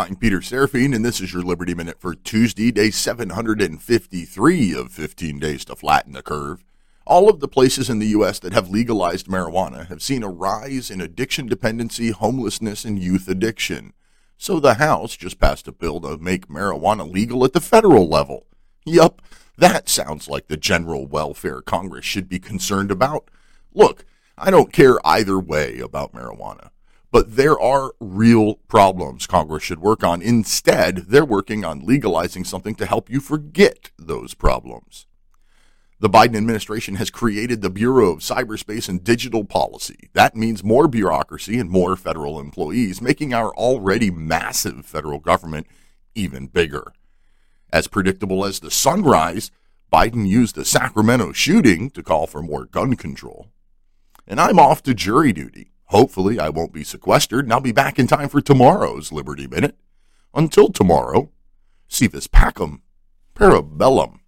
I'm Peter Seraphine, and this is your Liberty Minute for Tuesday, day 753 of 15 days to flatten the curve. All of the places in the U.S. that have legalized marijuana have seen a rise in addiction dependency, homelessness, and youth addiction. So the House just passed a bill to make marijuana legal at the federal level. Yup, that sounds like the general welfare Congress should be concerned about. Look, I don't care either way about marijuana. But there are real problems Congress should work on. Instead, they're working on legalizing something to help you forget those problems. The Biden administration has created the Bureau of Cyberspace and Digital Policy. That means more bureaucracy and more federal employees, making our already massive federal government even bigger. As predictable as the sunrise, Biden used the Sacramento shooting to call for more gun control. And I'm off to jury duty. Hopefully, I won't be sequestered and I'll be back in time for tomorrow's Liberty Minute. Until tomorrow, si vis pacem, para bellum.